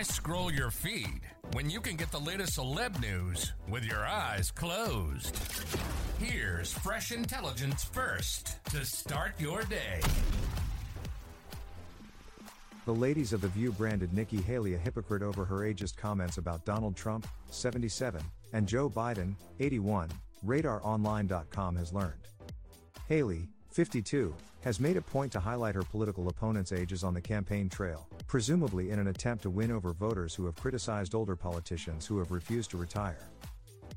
Why scroll your feed when you can get the latest celeb news with your eyes closed? Here's fresh intelligence first to start your day. The ladies of The View branded Nikki Haley a hypocrite over her ageist comments about Donald Trump, 77, and Joe Biden, 81, RadarOnline.com has learned. Haley, 52, has made a point to highlight her political opponent's ages on the campaign trail, presumably in an attempt to win over voters who have criticized older politicians who have refused to retire.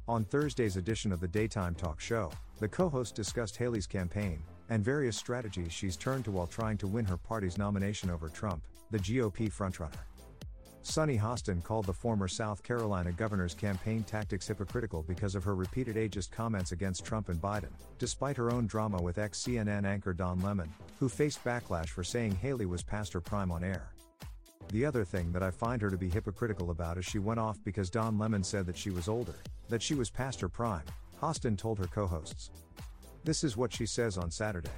On Thursday's edition of the daytime talk show, the co host discussed Haley's campaign and various strategies she's turned to while trying to win her party's nomination over Trump, the GOP frontrunner. Sunny Hostin called the former South Carolina governor's campaign tactics hypocritical because of her repeated ageist comments against Trump and Biden, despite her own drama with ex CNN anchor Don Lemon, who faced backlash for saying Haley was past her prime on air. The other thing that I find her to be hypocritical about is she went off because Don Lemon said that she was older, that she was past her prime, Hostin told her co hosts. This is what she says on Saturday.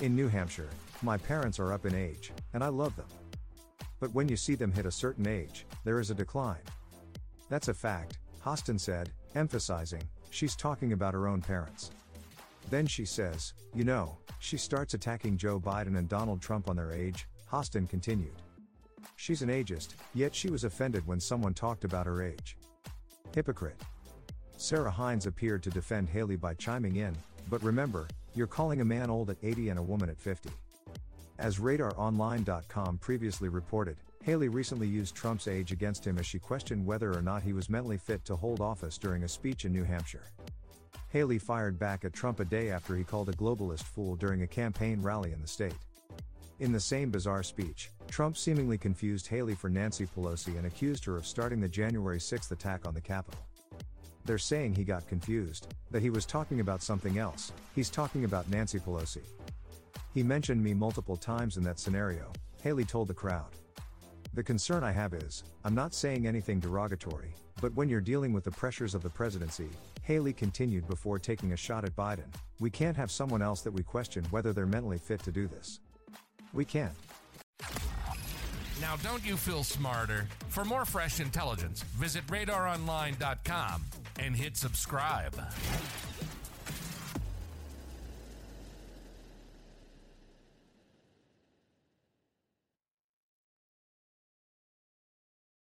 In New Hampshire, my parents are up in age, and I love them. But when you see them hit a certain age, there is a decline. That's a fact, Hostin said, emphasizing, she's talking about her own parents. Then she says, you know, she starts attacking Joe Biden and Donald Trump on their age, Hostin continued. She's an ageist, yet she was offended when someone talked about her age. Hypocrite. Sara Haines appeared to defend Haley by chiming in, but remember, you're calling a man old at 80 and a woman at 50. As RadarOnline.com previously reported, Haley recently used Trump's age against him as she questioned whether or not he was mentally fit to hold office during a speech in New Hampshire. Haley fired back at Trump a day after he called a globalist fool during a campaign rally in the state. In the same bizarre speech, Trump seemingly confused Haley for Nancy Pelosi and accused her of starting the January 6 attack on the Capitol. They're saying he got confused, that he was talking about something else, he's talking about Nancy Pelosi. He mentioned me multiple times in that scenario, Haley told the crowd. The concern I have is, I'm not saying anything derogatory, but when you're dealing with the pressures of the presidency, Haley continued before taking a shot at Biden, we can't have someone else that we question whether they're mentally fit to do this. We can't. Now, don't you feel smarter? For more fresh intelligence, visit radaronline.com and hit subscribe.